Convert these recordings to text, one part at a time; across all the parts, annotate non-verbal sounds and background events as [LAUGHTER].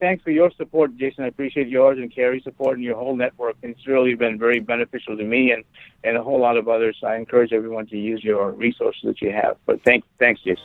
thanks for your support, Jason. I appreciate yours and Carrie's support and your whole network. It's really been very beneficial to me and, and a whole lot of others. I encourage everyone to use your resources that you have. But thanks, thanks, Jason.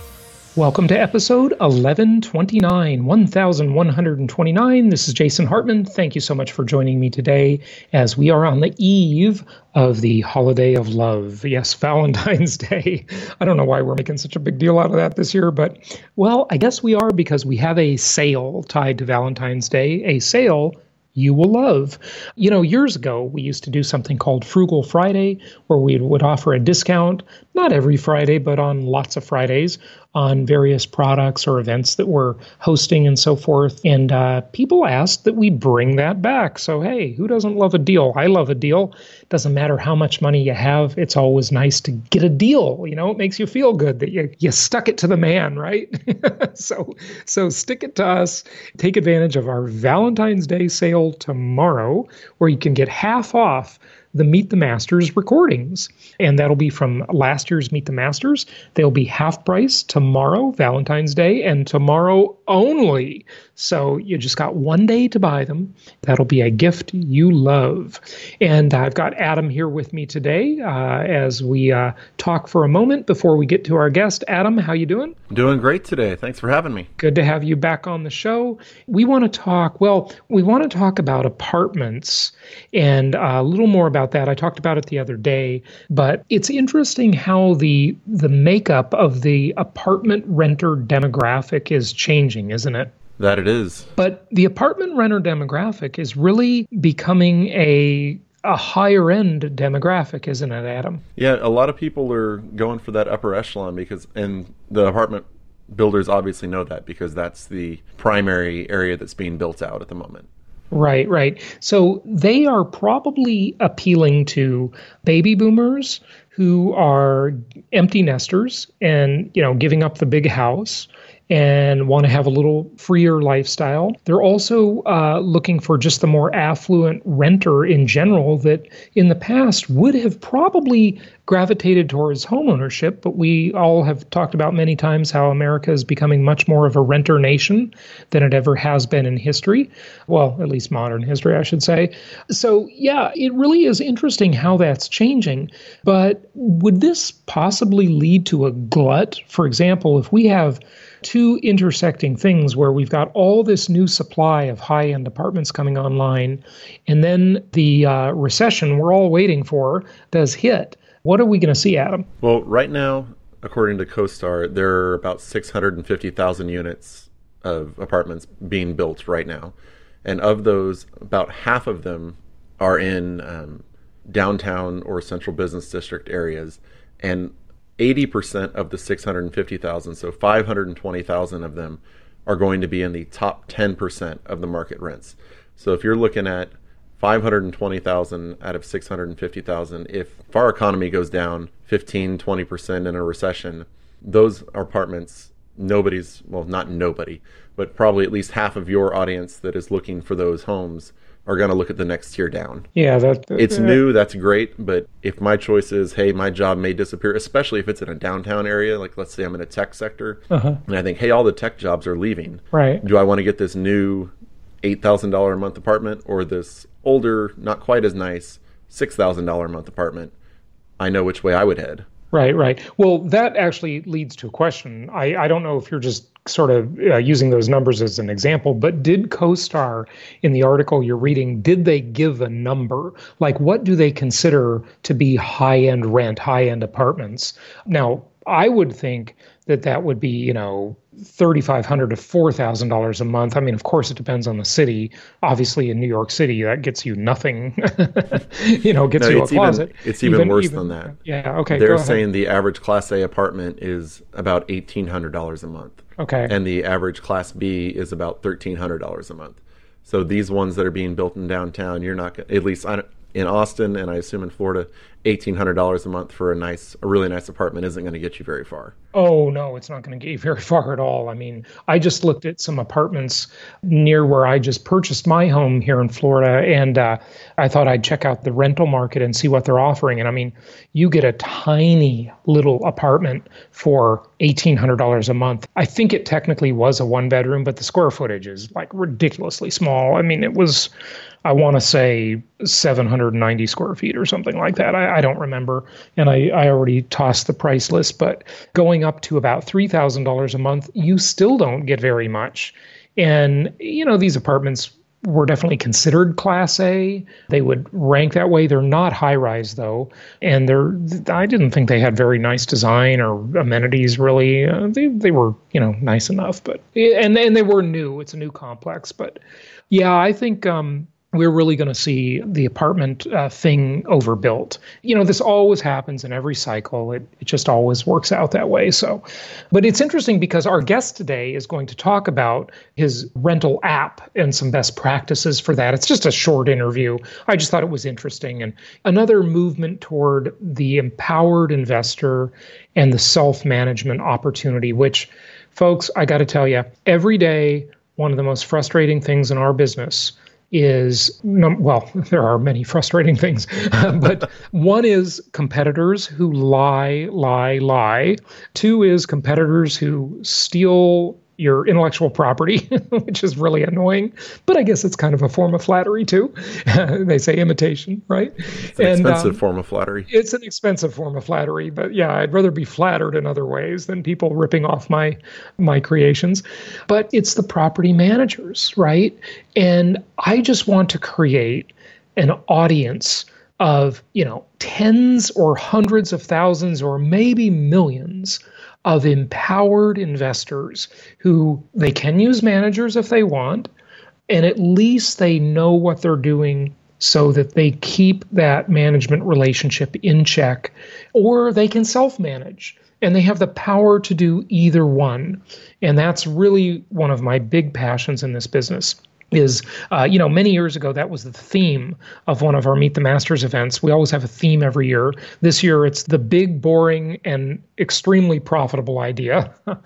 Welcome to episode 1129, 1129. This is Jason Hartman. Thank you so much for joining me today as we are on the eve of the holiday of love. Yes, [LAUGHS] Valentine's Day. I don't know why we're making such a big deal out of that this year, but well, I guess we are because we have a sale tied to Valentine's Day, a sale you will love. You know, years ago, we used to do something called Frugal Friday, where we would offer a discount, not every Friday, but on lots of Fridays, on various products or events that we're hosting and so forth. And uh, people asked that we bring that back. So, hey, who doesn't love a deal? I love a deal. Doesn't matter how much money you have, it's always nice to get a deal. You know, it makes you feel good that you, you stuck it to the man, right? [LAUGHS] so, so stick it to us. Take advantage of our Valentine's Day sale tomorrow, where you can get half off the Meet the Masters recordings. And that'll be from last year's Meet the Masters. They'll be half price tomorrow, Valentine's Day, and tomorrow only. So you just got one day to buy them. That'll be a gift you love. And I've got Adam here with me today uh, as we uh, talk for a moment before we get to our guest. Adam, how you doing? Doing great today. Thanks for having me. Good to have you back on the show. We want to talk, well, we want to talk about apartments and a little more about that. I talked about it the other day, but it's interesting how the the makeup of the apartment renter demographic is changing, isn't it? That it is. But the apartment renter demographic is really becoming a a higher end demographic, isn't it, Adam? Yeah, a lot of people are going for that upper echelon because, and the apartment builders obviously know that because that's the primary area that's being built out at the moment. Right, right. So they are probably appealing to baby boomers who are empty nesters and, you know, giving up the big house and want to have a little freer lifestyle. They're also uh, looking for just the more affluent renter in general that in the past would have probably gravitated towards homeownership, but we all have talked about many times how America is becoming much more of a renter nation than it ever has been in history. Well, at least modern history, I should say. So, yeah, it really is interesting how that's changing. But would this possibly lead to a glut? For example, if we have two intersecting things where we've got all this new supply of high end apartments coming online, and then the uh, recession we're all waiting for does hit. What are we going to see, Adam? Well, right now, according to CoStar, there are about 650,000 units of apartments being built right now. And of those, about half of them are in um, downtown or central business district areas. And 80% of the 650,000, so 520,000 of them, are going to be in the top 10% of the market rents. So if you're looking at 520,000 out of 650,000, if our economy goes down 15, 20% in a recession, those apartments, nobody's, well, not nobody, but probably at least half of your audience that is looking for those homes are going to look at the next tier down. Yeah, that, that it's new. That's great. But if my choice is, hey, my job may disappear, especially if it's in a downtown area, like let's say I'm in a tech sector, uh-huh. and I think, hey, all the tech jobs are leaving. Right. Do I want to get this new eight thousand dollar a month apartment or this older, not quite as nice six thousand dollar a month apartment? I know which way I would head. Right, right. Well, that actually leads to a question. I, I don't know if you're just sort of uh, using those numbers as an example, but did CoStar in the article you're reading, did they give a number? Like, what do they consider to be high end rent, high end apartments? Now, I would think that that would be, you know, 3,500 to $4,000 a month. I mean, of course, it depends on the city. Obviously, in New York City, that gets you nothing. [LAUGHS] you know, gets no, you a closet. Even, it's even, even worse even, than that. Yeah. Okay. They're saying the average Class A apartment is about $1,800 a month. Okay. And the average Class B is about $1,300 a month. So these ones that are being built in downtown, you're not at least in Austin, and I assume in Florida, eighteen hundred dollars a month for a nice, a really nice apartment isn't going to get you very far. Oh no, it's not going to get you very far at all. I mean, I just looked at some apartments near where I just purchased my home here in Florida, and uh, I thought I'd check out the rental market and see what they're offering. And I mean, you get a tiny little apartment for eighteen hundred dollars a month. I think it technically was a one bedroom, but the square footage is like ridiculously small. I mean, it was I want to say 790 square feet or something like that. I, I don't remember. And I, I already tossed the price list, but going up to about $3,000 a month, you still don't get very much. And, you know, these apartments were definitely considered class A. They would rank that way. They're not high rise though, and they're I didn't think they had very nice design or amenities really. Uh, they they were, you know, nice enough, but and and they were new. It's a new complex, but yeah, I think um we're really going to see the apartment uh, thing overbuilt. You know, this always happens in every cycle. It, it just always works out that way. So, but it's interesting because our guest today is going to talk about his rental app and some best practices for that. It's just a short interview. I just thought it was interesting. And another movement toward the empowered investor and the self management opportunity, which, folks, I got to tell you, every day, one of the most frustrating things in our business is well, [LAUGHS] there are many frustrating things, [LAUGHS] but one is competitors who lie, lie, lie. Two is competitors who steal your intellectual property, [LAUGHS] which is really annoying. But I guess it's kind of a form of flattery too. [LAUGHS] they say imitation, right? It's an and, expensive um, form of flattery. It's an expensive form of flattery, but yeah, I'd rather be flattered in other ways than people ripping off my my creations. But it's the property managers, right? And I just want to create an audience of, you know, tens or hundreds of thousands or maybe millions of empowered investors who they can use managers if they want, and at least they know what they're doing so that they keep that management relationship in check, or they can self manage. And they have the power to do either one. And that's really one of my big passions in this business is uh, you know many years ago that was the theme of one of our meet the masters events. We always have a theme every year. This year it's the big boring and extremely profitable idea. [LAUGHS]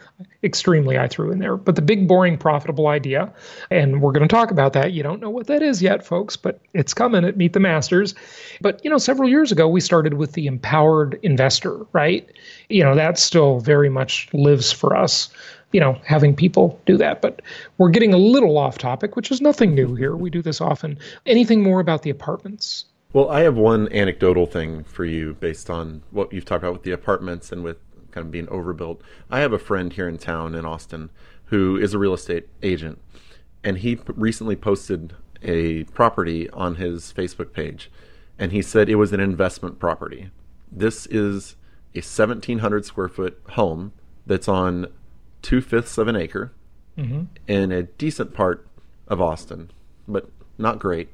Extremely i threw in there. But the big boring profitable idea and we're going to talk about that. You don't know what that is yet folks but it's coming at meet the masters. But you know several years ago we started with the empowered investor right? You know that still very much lives for us you know, having people do that. But we're getting a little off topic, which is nothing new here. We do this often. Anything more about the apartments? Well, I have one anecdotal thing for you based on what you've talked about with the apartments and with kind of being overbuilt. I have a friend here in town in Austin who is a real estate agent, and he recently posted a property on his Facebook page, and he said it was an investment property. This is a 1,700 square foot home that's on two fifths of an acre mm-hmm. in a decent part of Austin, but not great.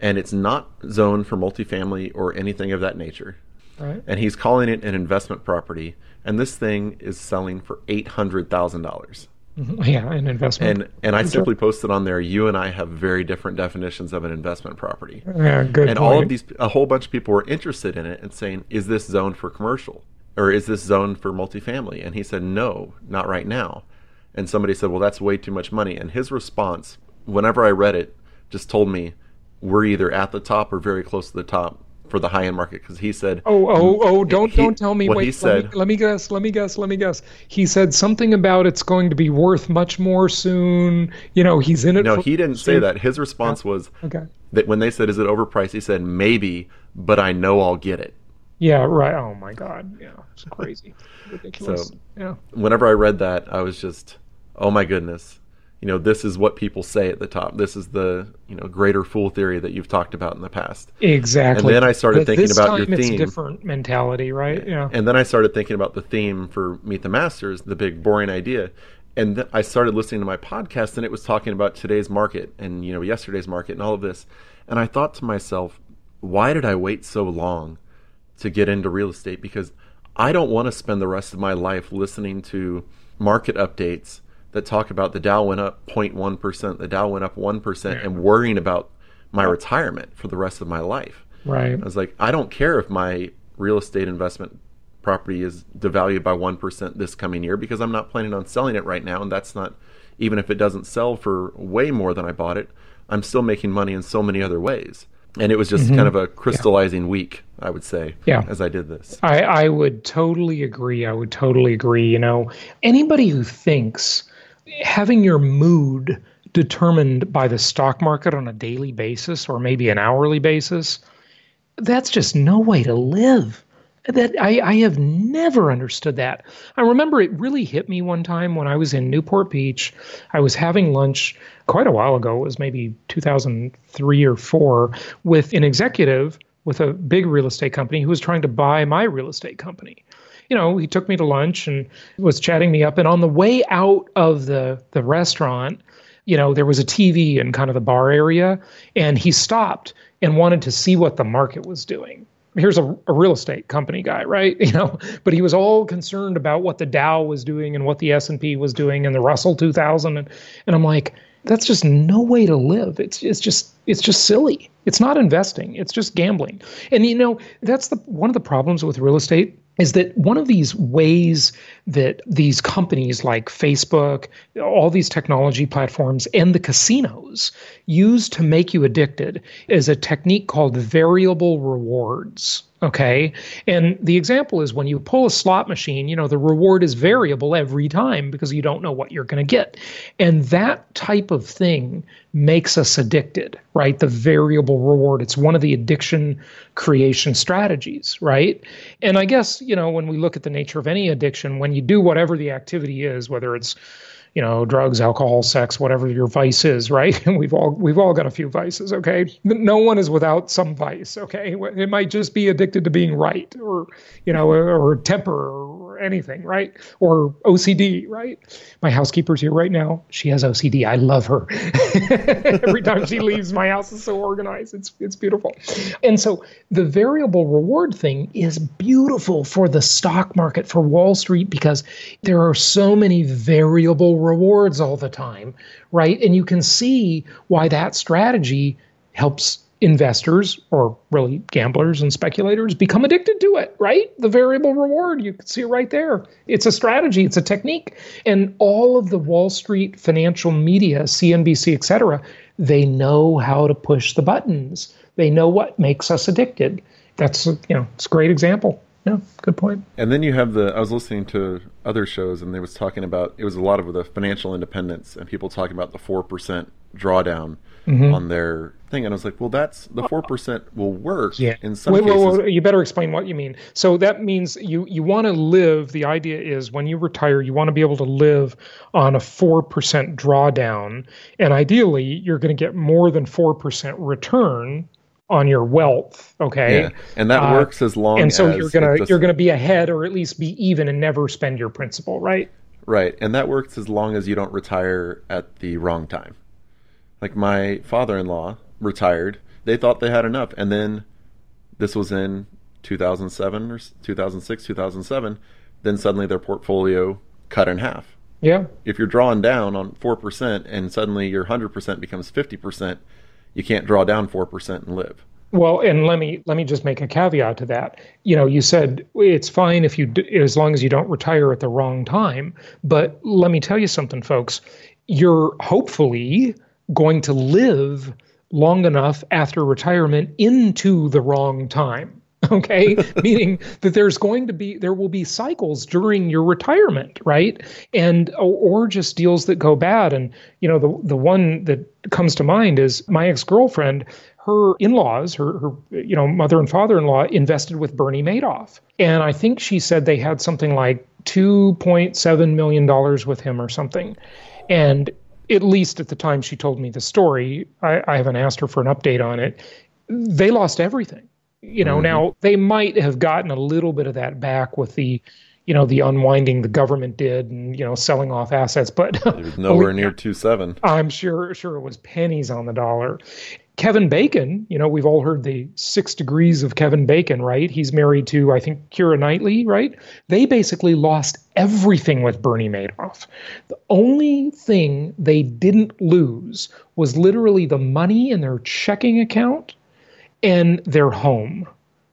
And it's not zoned for multifamily or anything of that nature. Right. And he's calling it an investment property. And this thing is selling for eight hundred thousand dollars. Mm-hmm. [LAUGHS] Yeah, an investment. And and I simply posted on there. You and I have very different definitions of an investment property. Yeah, good. And point. all of these, a whole bunch of people were interested in it and saying, "Is this zoned for commercial?" Or is this zoned for multifamily? And he said, no, not right now. And somebody said, well, that's way too much money. And his response, whenever I read it, just told me we're either at the top or very close to the top for the high end market because he said, "Oh, oh, oh! Don't he, don't tell me." What wait, he said. Let me, let me, guess. Let me guess. Let me guess. He said something about it's going to be worth much more soon. You know, he's in it. No, he didn't soon. say that. His response yeah. was okay. that when they said, "Is it overpriced?" He said, "Maybe, but I know I'll get it." Yeah, right. Oh my God. Yeah, it's crazy, [LAUGHS] ridiculous. So, yeah. Whenever I read that, I was just oh my goodness, you know, this is what people say at the top. This is the you know greater fool theory that you've talked about in the past. Exactly. And then I started But thinking about your theme. different mentality, right? Yeah. And then I started thinking about the theme for Meet the Masters, the big boring idea. And th- I started listening to my podcast, and it was talking about today's market and you know yesterday's market and all of this. And I thought to myself, why did I wait so long to get into real estate? Because I don't want to spend the rest of my life listening to market updates that talk about the Dow went up 0.1%, the Dow went up 1%, and worrying about my retirement for the rest of my life. Right. I was like, I don't care if my real estate investment property is devalued by 1% this coming year because I'm not planning on selling it right now. And that's not, even if it doesn't sell for way more than I bought it, I'm still making money in so many other ways. And it was just mm-hmm. kind of a crystallizing week, I would say, Yeah. as I did this. I, I would totally agree. I would totally agree. You know, anybody who thinks having your mood determined by the stock market on a daily basis or maybe an hourly basis, that's just no way to live. That I, I have never understood that. I remember it really hit me one time when I was in Newport Beach. I was having lunch quite a while ago. It was maybe 2003 or four with an executive with a big real estate company who was trying to buy my real estate company. You know, he took me to lunch and was chatting me up. And on the way out of the the restaurant, you know, there was a TV in kind of the bar area, and he stopped and wanted to see what the market was doing. Here's a, a real estate company guy, right? [LAUGHS] You know, but he was all concerned about what the Dow was doing and what the S and P was doing and the Russell 2000, and and I'm like, that's just no way to live. It's it's just it's just silly. It's not investing. It's just gambling. And you know, that's the one of the problems with real estate is that one of these ways that these companies like Facebook, all these technology platforms, and the casinos use to make you addicted is a technique called variable rewards. Okay. And the example is when you pull a slot machine, you know, the reward is variable every time because you don't know what you're going to get. And that type of thing makes us addicted, right? The variable reward. It's one of the addiction creation strategies, right? And I guess, you know, when we look at the nature of any addiction, when you do whatever the activity is, whether it's you know drugs alcohol sex whatever your vice is right? And [LAUGHS] we've all we've all got a few vices okay? No one is without some vice okay? It might just be addicted to being right or you know or, temper or anything right? Or ocd right? My housekeeper's here right now. She has ocd i love her. [LAUGHS] Every time she leaves my house is so organized. It's it's beautiful. And so the variable reward thing is beautiful for the stock market for wall street because there are so many variable rewards all the time, right? And you can see why that strategy helps investors or really gamblers and speculators become addicted to it, right? The variable reward, you can see it right there. It's a strategy, it's a technique. And all of the Wall Street financial media, CNBC, et cetera, they know how to push the buttons. They know what makes us addicted. That's, you know, it's a great example. Yeah, good point. And then you have the. I was listening to other shows, and they was talking about it was a lot of the financial independence, and people talking about the four percent drawdown Mm-hmm. on their thing, and I was like, well, that's the four percent will work Yeah. in some wait, wait, cases. wait, you better explain what you mean. So that means you you want to live. The idea is when you retire, you want to be able to live on a four percent drawdown, and ideally, you're going to get more than four percent return on your wealth. Okay. Yeah, and that Uh, works as long and so as you're gonna does- you're gonna be ahead or at least be even and never spend your principal, right? Right, and that works as long as you don't retire at the wrong time. Like my father-in-law retired, they thought they had enough, and then this was in 2007 or 2006, 2007. Then suddenly their portfolio cut in half. Yeah. If you're drawing down on four percent, and suddenly your hundred percent becomes fifty percent, you can't draw down four percent and live. Well, and let me let me just make a caveat to that. You know, you said it's fine if you as long as you don't retire at the wrong time, but let me tell you something folks. You're hopefully going to live long enough after retirement into the wrong time. [LAUGHS] Okay, [LAUGHS] meaning that there's going to be there will be cycles during your retirement, right? And or, or just deals that go bad. And you know, the the one that comes to mind is my ex girlfriend. her in-laws, her, her you know mother and father-in-law invested with Bernie Madoff, and I think she said they had something like 2.7 million dollars with him or something, and at least at the time she told me the story, I, I haven't asked her for an update on it. They lost everything. You know, mm-hmm. now they might have gotten a little bit of that back with the you know the unwinding the government did and you know selling off assets but it was [LAUGHS] nowhere near two seven. I'm sure sure it was pennies on the dollar. Kevin bacon you know we've all heard the six degrees of kevin bacon right? He's married to i think keira knightley right? They basically lost everything with bernie madoff. The only thing they didn't lose was literally the money in their checking account and their home.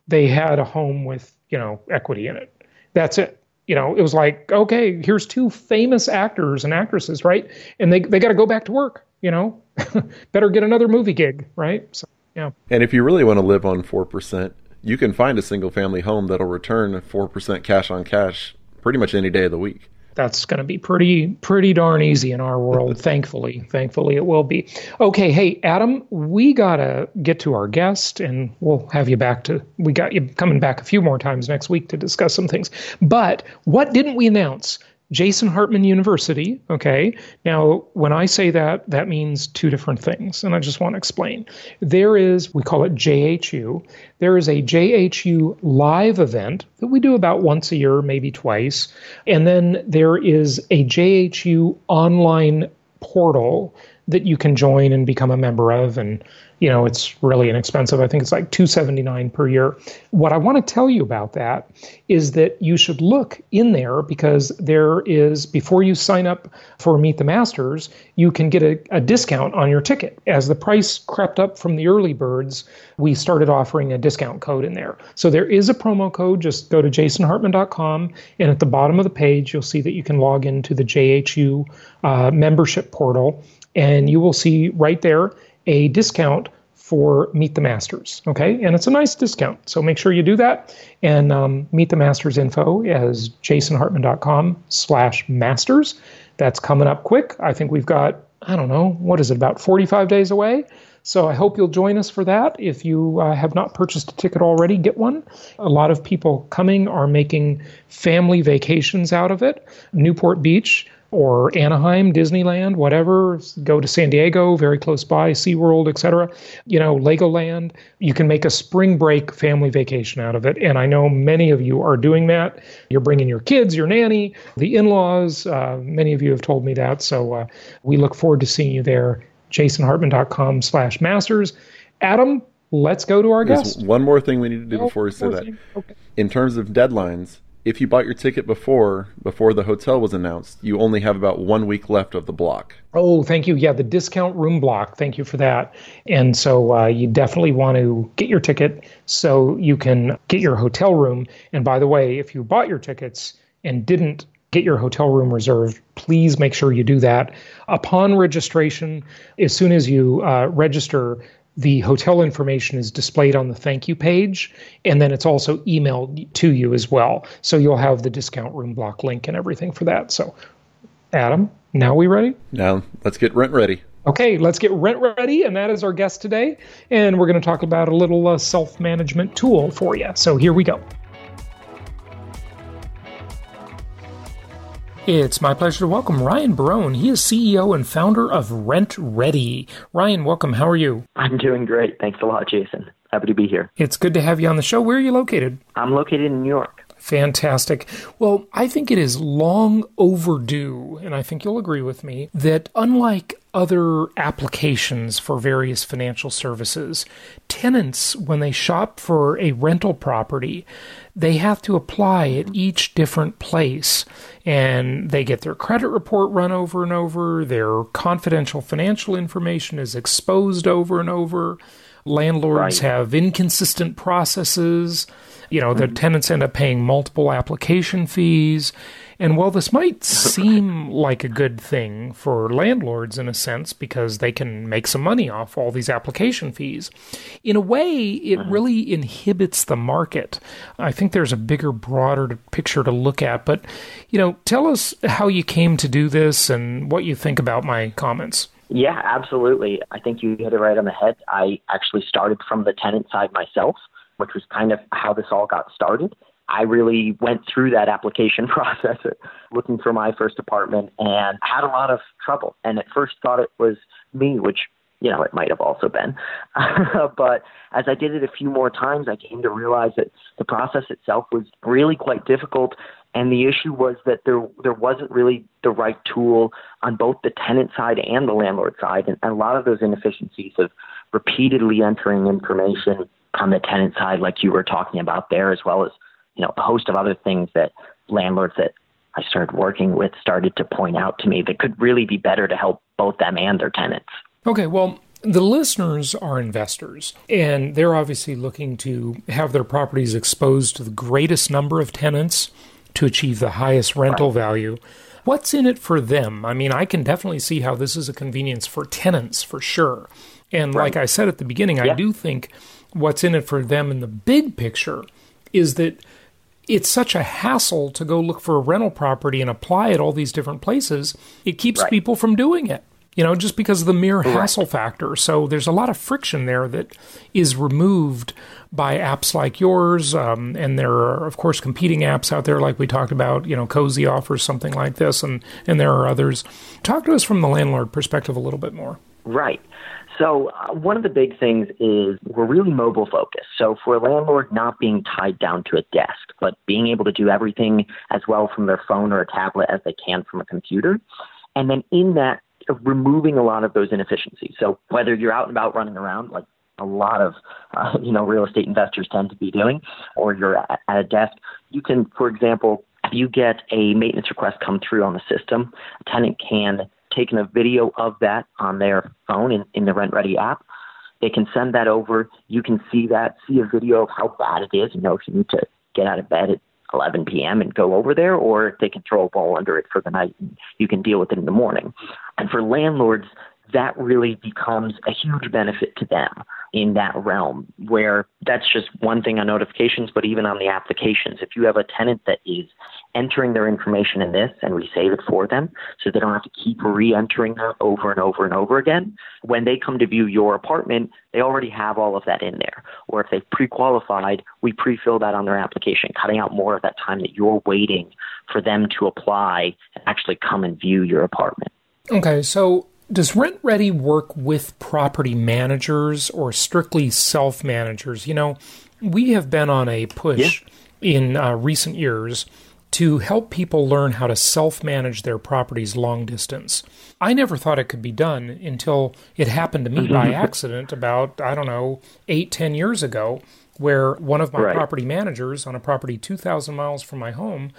They had a home with you know equity in it that's it. You know, it was like, okay, here's two famous actors and actresses, right? And they they got to go back to work. You know, [LAUGHS] better get another movie gig, right? So, yeah. And if you really want to live on four percent, you can find a single family home that'll return four percent cash on cash pretty much any day of the week that's going to be pretty pretty darn easy in our world thankfully. Thankfully it will be. Okay hey adam we got to get to our guest and we'll have you back to we got you coming back a few more times next week to discuss some things. But what didn't we announce Jason Hartman University. Okay. Now, when I say that, that means two different things. And I just want to explain. There is, we call it JHU. There is a JHU live event that we do about once a year, maybe twice. And then there is a JHU online portal that you can join and become a member of. And you know it's really inexpensive. I think it's like 279 per year. What i want to tell you about that is that you should look in there because there is before you sign up for meet the masters you can get a, a discount on your ticket. As the price crept up from the early birds we started offering a discount code in there. So there is a promo code. Just go to jasonhartman.com and at the bottom of the page you'll see that you can log into the jhu uh, membership portal and you will see right there a discount for Meet the Masters. Okay, and it's a nice discount, so make sure you do that. And um, Meet the Masters info is jasonhartman.com slash masters. That's coming up quick. I think we've got I don't know what is it about 45 days away. So I hope you'll join us for that. If you uh, have not purchased a ticket already, get one. A lot of people coming are making family vacations out of it. Newport Beach or Anaheim, Disneyland, whatever. Go to San Diego, very close by, SeaWorld, etc. You know, Legoland. You can make a spring break family vacation out of it. And I know many of you are doing that. You're bringing your kids, your nanny, the in laws. Uh, many of you have told me that. So uh, we look forward to seeing you there. JasonHartman.com slash masters. Adam, let's go to our There's guest. One more thing we need to do oh, before we say that. Okay. In terms of deadlines, if you bought your ticket before before the hotel was announced, you only have about one week left of the block. Oh, thank you. Yeah, the discount room block. Thank you for that. And so uh, you definitely want to get your ticket so you can get your hotel room. And by the way, if you bought your tickets and didn't get your hotel room reserved, please make sure you do that. Upon registration, as soon as you uh, register, the hotel information is displayed on the thank you page, and then it's also emailed to you as well. So you'll have the discount room block link and everything for that. So, Adam, now we ready? Now let's get rent ready. Okay, let's get rent ready, and that is our guest today. And we're going to talk about a little uh, self management tool for you. So here we go. It's my pleasure to welcome Ryan Barone. He is CEO and founder of RentRedi. Ryan, welcome. How are you? I'm doing great. Thanks a lot, Jason. Happy to be here. It's good to have you on the show. Where are you located? I'm located in New York. Fantastic. Well, I think it is long overdue, and I think you'll agree with me, that unlike other applications for various financial services, tenants, when they shop for a rental property, they have to apply at each different place and they get their credit report run over and over, their confidential financial information is exposed over and over. Landlords right. have inconsistent processes. You know, the mm-hmm. tenants end up paying multiple application fees. And while this might [LAUGHS] seem like a good thing for landlords in a sense because they can make some money off all these application fees, in a way, it uh-huh. really inhibits the market. I think there's a bigger, broader picture to look at. But, you know, tell us how you came to do this and what you think about my comments. Yeah, absolutely. I think you hit it right on the head. I actually started from the tenant side myself, which was kind of how this all got started. I really went through that application [LAUGHS] process looking for my first apartment and had a lot of trouble. And at first thought it was me, which, you know, it might have also been. [LAUGHS] but as I did it a few more times, I came to realize that the process itself was really quite difficult. And the issue was that there there wasn't really the right tool on both the tenant side and the landlord side. And, and a lot of those inefficiencies of repeatedly entering information on the tenant side, like you were talking about there, as well as you know, a host of other things that landlords that I started working with started to point out to me that could really be better to help both them and their tenants. Okay, well, the listeners are investors, and they're obviously looking to have their properties exposed to the greatest number of tenants to achieve the highest rental right. value. What's in it for them? I mean, I can definitely see how this is a convenience for tenants for sure. And right. like I said at the beginning, yeah. I do think what's in it for them in the big picture is that it's such a hassle to go look for a rental property and apply at all these different places. It keeps right. people from doing it, you know, just because of the mere right. hassle factor. So there's a lot of friction there that is removed by apps like yours. Um, and there are, of course, competing apps out there, like we talked about. You know, Cozy offers something like this, and, and there are others. Talk to us from the landlord perspective a little bit more. Right. So, uh, one of the big things is we're really mobile focused. So, for a landlord not being tied down to a desk, but being able to do everything as well from their phone or a tablet as they can from a computer. And then in that, removing a lot of those inefficiencies. So, whether you're out and about running around, like a lot of uh, you know real estate investors tend to be doing, or you're at, a desk, you can, for example, if you get a maintenance request come through on the system, a tenant can taken a video of that on their phone in, in the RentRedi app. They can send that over. You can see that, see a video of how bad it is. You know, if you need to get out of bed at 11 p.m. and go over there, or they can throw a ball under it for the night and you can deal with it in the morning. And for landlords, that really becomes a huge benefit to them in that realm where that's just one thing on notifications, but even on the applications. If you have a tenant that is entering their information in this and we save it for them so they don't have to keep re entering that over and over and over again, when they come to view your apartment, they already have all of that in there. Or if they've pre qualified, we pre fill that on their application, cutting out more of that time that you're waiting for them to apply and actually come and view your apartment. Okay, so does RentRedi work with property managers or strictly self managers? You know, we have been on a push yeah. in uh, recent years to help people learn how to self manage their properties long distance. I never thought it could be done until it happened to me mm-hmm. by accident about, I don't know, eight, ten years ago, where one of my right. property managers on a property 2,000 miles from my home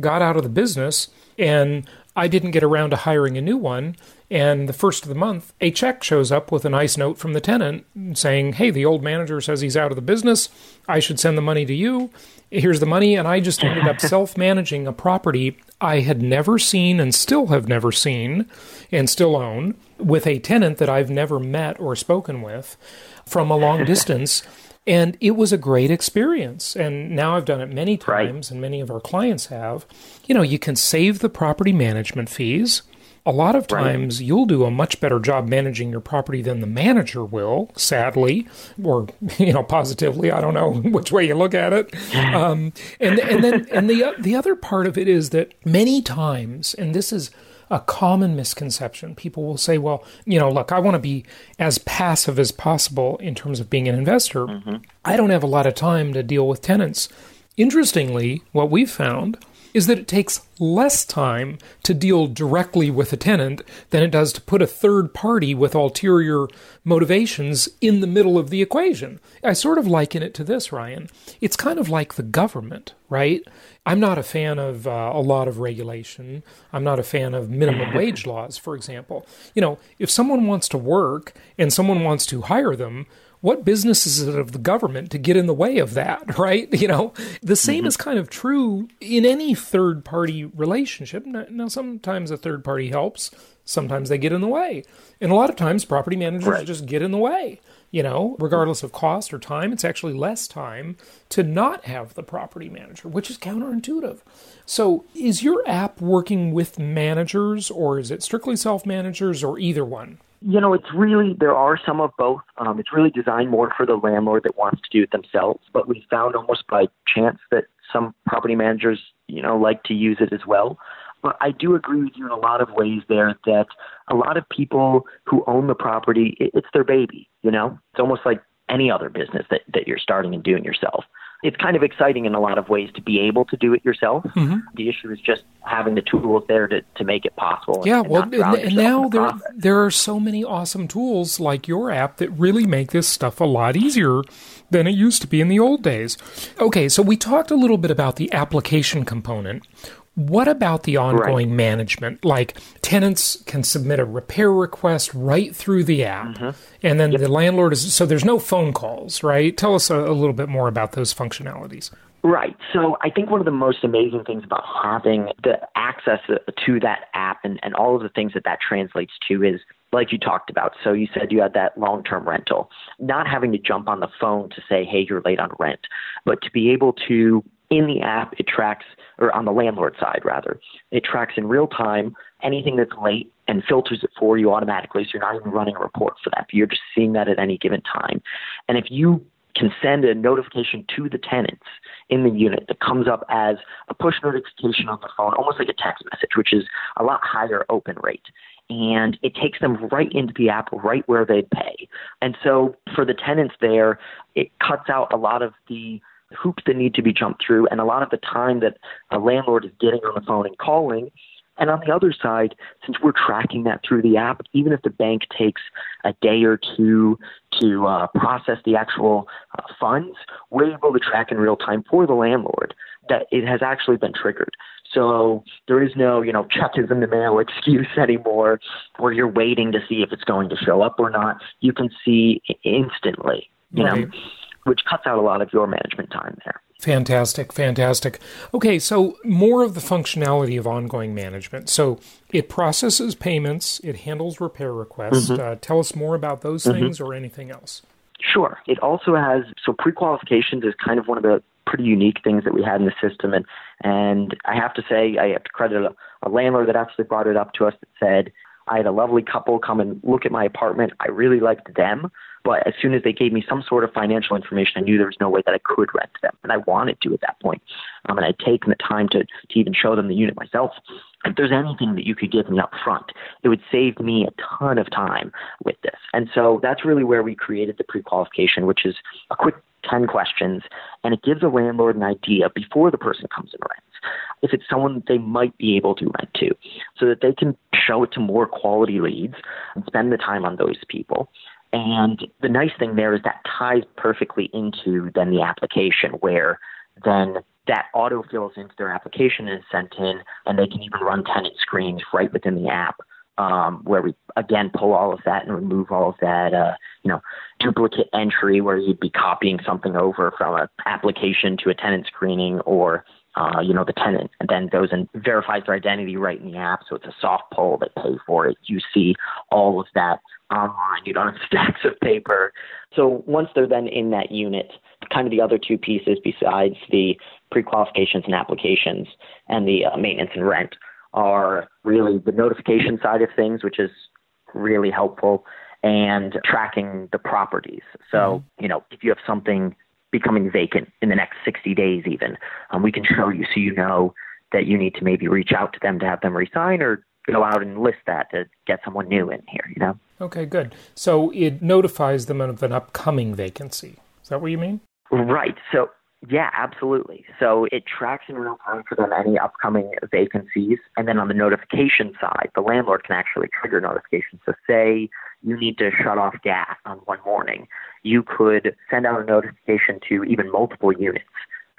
got out of the business and I didn't get around to hiring a new one. And the first of the month, a check shows up with a nice note from the tenant saying, Hey, the old manager says he's out of the business. I should send the money to you. Here's the money. And I just ended up [LAUGHS] self managing a property I had never seen and still have never seen and still own with a tenant that I've never met or spoken with from a long [LAUGHS] distance. And it was a great experience. And now I've done it many times, right. and many of our clients have. You know, you can save the property management fees a lot of times right. you'll do a much better job managing your property than the manager will, sadly, or [LAUGHS] you know, positively. I don't know [LAUGHS] which way you look at it. [SIGHS] Um, and and then and the the other part of it is that many times, and this is a common misconception. People will say, well, you know, look, I want to be as passive as possible in terms of being an investor. Mm-hmm. I don't have a lot of time to deal with tenants. Interestingly, what we've found is that it takes less time to deal directly with a tenant than it does to put a third party with ulterior motivations in the middle of the equation. I sort of liken it to this, Ryan. It's kind of like the government, right? I'm not a fan of uh, a lot of regulation. I'm not a fan of minimum [LAUGHS] wage laws, for example. You know, if someone wants to work and someone wants to hire them, what business is it of the government to get in the way of that, [LAUGHS] right? You know, the same mm-hmm. is kind of true in any third party relationship. Now, sometimes a third party helps, sometimes they get in the way. And a lot of times, property managers right. just get in the way. You know, regardless of cost or time, it's actually less time to not have the property manager, which is counterintuitive. So, is your app working with managers or is it strictly self managers or either one? You know, it's really, there are some of both. Um, it's really designed more for the landlord that wants to do it themselves, but we found almost by chance that some property managers, you know, like to use it as well. But I do agree with you in a lot of ways there that a lot of people who own the property, it's their baby, you know? It's almost like any other business that, that you're starting and doing yourself it's kind of exciting in a lot of ways to be able to do it yourself. Mm-hmm. The issue is just having the tools there to, to make it possible. Yeah, and, well, and, and now the there there are so many awesome tools like your app that really make this stuff a lot easier than it used to be in the old days. Okay, so we talked a little bit about the application component. What about the ongoing right. management? Like tenants can submit a repair request right through the app, mm-hmm. and then yep. the landlord is so there's no phone calls, right? Tell us a, a little bit more about those functionalities. Right. So I think one of the most amazing things about having the access to that app and, and all of the things that that translates to is like you talked about. So you said you had that long term rental, not having to jump on the phone to say, hey, you're late on rent, but to be able to, in the app, it tracks or on the landlord side rather. It tracks in real time anything that's late and filters it for you automatically. So you're not even running a report for that. You're just seeing that at any given time. And if you can send a notification to the tenants in the unit that comes up as a push notification on the phone, almost like a text message, which is a lot higher open rate. And it takes them right into the app, right where they pay. And so for the tenants there, it cuts out a lot of the hoops that need to be jumped through, and a lot of the time that a landlord is getting on the phone and calling. And on the other side, since we're tracking that through the app, even if the bank takes a day or two to uh, process the actual uh, funds, we're able to track in real time for the landlord that it has actually been triggered. So there is no, you know, check is in the mail [LAUGHS] excuse anymore where you're waiting to see if it's going to show up or not. You can see instantly, you right. know which cuts out a lot of your management time there. Fantastic, fantastic. Okay, so more of the functionality of ongoing management. So it processes payments, it handles repair requests. Mm-hmm. Uh, tell us more about those mm-hmm. things or anything else. Sure. It also has so pre-qualifications is kind of one of the pretty unique things that we had in the system, and and I have to say I have to credit a, a landlord that actually brought it up to us that said I had a lovely couple come and look at my apartment. I really liked them. But as soon as they gave me some sort of financial information, I knew there was no way that I could rent them. And I wanted to at that point. Um, and I'd taken the time to, to even show them the unit myself. If there's anything that you could give me up front, it would save me a ton of time with this. And so that's really where we created the pre qualification, which is a quick 10 questions, and it gives a landlord an idea before the person comes and rents if it's someone that they might be able to rent to, so that they can show it to more quality leads and spend the time on those people. And the nice thing there is that ties perfectly into then the application where then that auto fills into their application and is sent in, and they can even run tenant screens right within the app, um, where we again pull all of that and remove all of that, uh, you know, duplicate entry where you'd be copying something over from an application to a tenant screening, or uh, you know, the tenant and then goes and verifies their identity right in the app. So it's a soft pull. that pay for it. You see all of that online. You don't have [LAUGHS] stacks of paper. So once they're then in that unit, kind of the other two pieces besides the pre-qualifications and applications and the uh, maintenance and rent are really the notification side of things, which is really helpful, and tracking the properties. So, mm-hmm. you know, if you have something becoming vacant in the next 60 days, even, um, we can show you so you know that you need to maybe reach out to them to have them resign or go out and list that to get someone new in here, you know? Okay, good. So it notifies them of an upcoming vacancy. Is that what you mean? Right. So, yeah, absolutely. So it tracks in real time for them any upcoming vacancies. And then on the notification side, the landlord can actually trigger notifications. So, say you need to shut off gas on one morning, you could send out a notification to even multiple units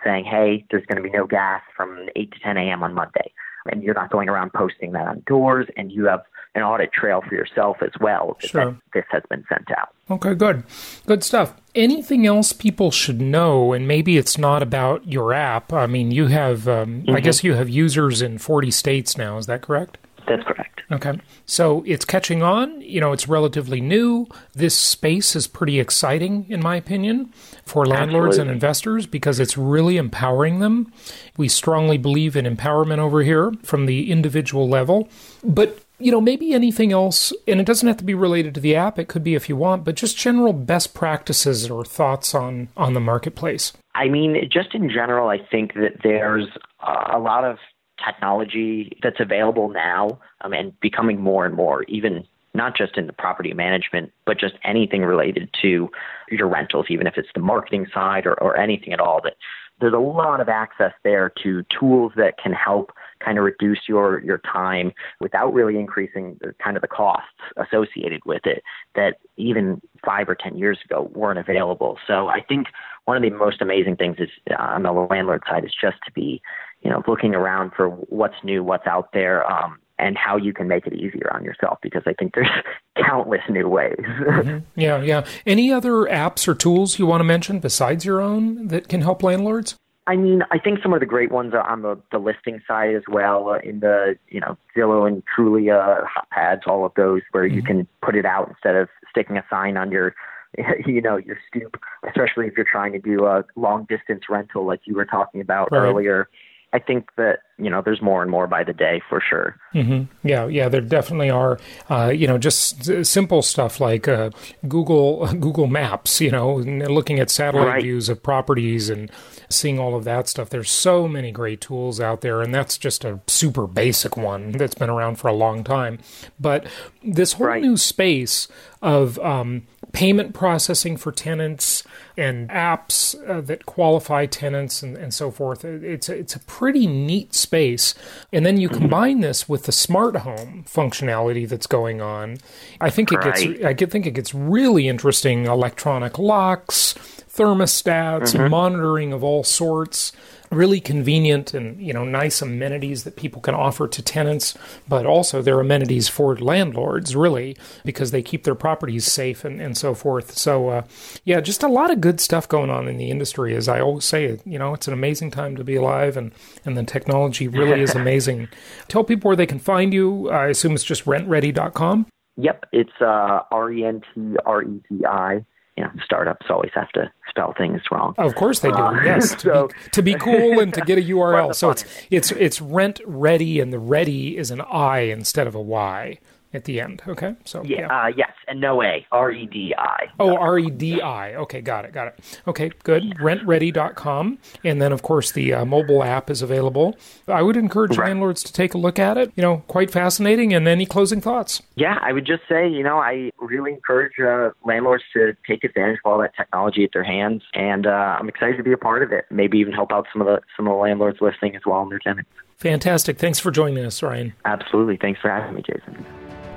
saying, hey, there's going to be no gas from 8 to 10 a.m. on Monday and you're not going around posting that on doors, and you have an audit trail for yourself as well sure. this has been sent out. Okay, good. Good stuff. Anything else people should know? And maybe it's not about your app. I mean, you have, um, mm-hmm. I guess you have users in 40 states now. Is that correct? That's correct. Okay. So it's catching on. You know, it's relatively new. This space is pretty exciting, in my opinion, for landlords Absolutely. and investors because it's really empowering them. We strongly believe in empowerment over here from the individual level. But you know, maybe anything else, and it doesn't have to be related to the app. It could be if you want, but just general best practices or thoughts on on the marketplace. I mean, just in general, I think that there's a lot of technology that's available now um, and becoming more and more, even not just in the property management, but just anything related to your rentals, even if it's the marketing side or, or anything at all. That there's a lot of access there to tools that can help kind of reduce your your time without really increasing the, kind of the costs associated with it that even five or ten years ago weren't available. So I think one of the most amazing things is uh, on the landlord side is just to be you know looking around for what's new, what's out there. Um, and how you can make it easier on yourself because I think there's [LAUGHS] countless new ways. mm-hmm. Yeah, yeah. Any other apps or tools you want to mention besides your own that can help landlords? I mean, I think some of the great ones are on the, the listing side as well, uh, in the, you know, Zillow and Trulia HotPads, all of those where mm-hmm. you can put it out instead of sticking a sign on your, [LAUGHS] you know, your stoop, especially if you're trying to do a long distance rental like you were talking about right. earlier. I think that you know there's more and more by the day for sure. Mm-hmm. Yeah, yeah, there definitely are. Uh, you know, just simple stuff like uh, Google [LAUGHS] Google Maps. You know, looking at satellite right. views of properties and seeing all of that stuff. There's so many great tools out there, and that's just a super basic one that's been around for a long time. But this whole right. new space of um, payment processing for tenants and apps uh, that qualify tenants and, and so forth. It's a, it's a pretty neat space. And then you mm-hmm. combine this with the smart home functionality that's going on. I think it gets I think it gets really interesting. Electronic locks, thermostats, mm-hmm. monitoring of all sorts really convenient and you know nice amenities that people can offer to tenants but also they're amenities for landlords really because they keep their properties safe and, and so forth. So uh, yeah just a lot of good stuff going on in the industry as i always say you know it's an amazing time to be alive and and the technology really is [LAUGHS] amazing. Tell people where they can find you. I assume it's just rentredi.com yep it's uh, r-e-n-t-r-e-d-i you know, startups always have to spell things wrong. Of course they do. Uh, yes, to, [LAUGHS] be, to be cool and to get a [LAUGHS] URL. so it's it's it's rent ready, and the ready is an I instead of a Y at the end. Okay, so yeah, yeah. Uh, yes, and no A, R E D I. Oh, R E D I. Okay, got it, got it. Okay, good. RentRedi.com, and then of course the uh, mobile app is available. I would encourage right. landlords to take a look at it. You know, quite fascinating. And any closing thoughts? Yeah, I would just say, you know, I really encourage uh, landlords to take advantage of all that technology at their hands, and uh, I'm excited to be a part of it. Maybe even help out some of the some of the landlords listening as well and their tenants. Fantastic. Thanks for joining us, Ryan. Absolutely. Thanks for having me, Jason.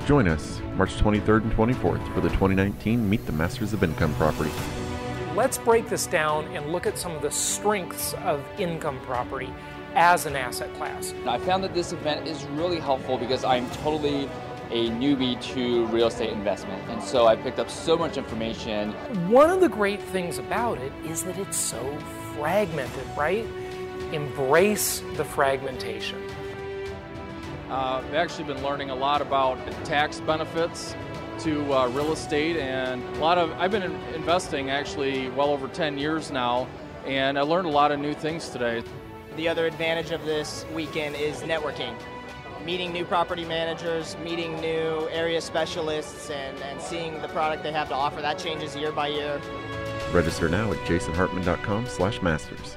Join us March 23rd and 24th for the 2019 Meet the Masters of Income Property. Let's break this down and look at some of the strengths of income property as an asset class. I found that this event is really helpful because I'm totally a newbie to real estate investment. And so I picked up so much information. One of the great things about it is that it's so fragmented, right? Embrace the fragmentation. Uh, I've actually been learning a lot about tax benefits to uh, real estate and a lot of I've been in investing actually well over 10 years now and I learned a lot of new things today. The other advantage of this weekend is networking. Meeting new property managers, meeting new area specialists, and, and seeing the product they have to offer. That changes year by year. Register now at jasonhartman.com slash masters.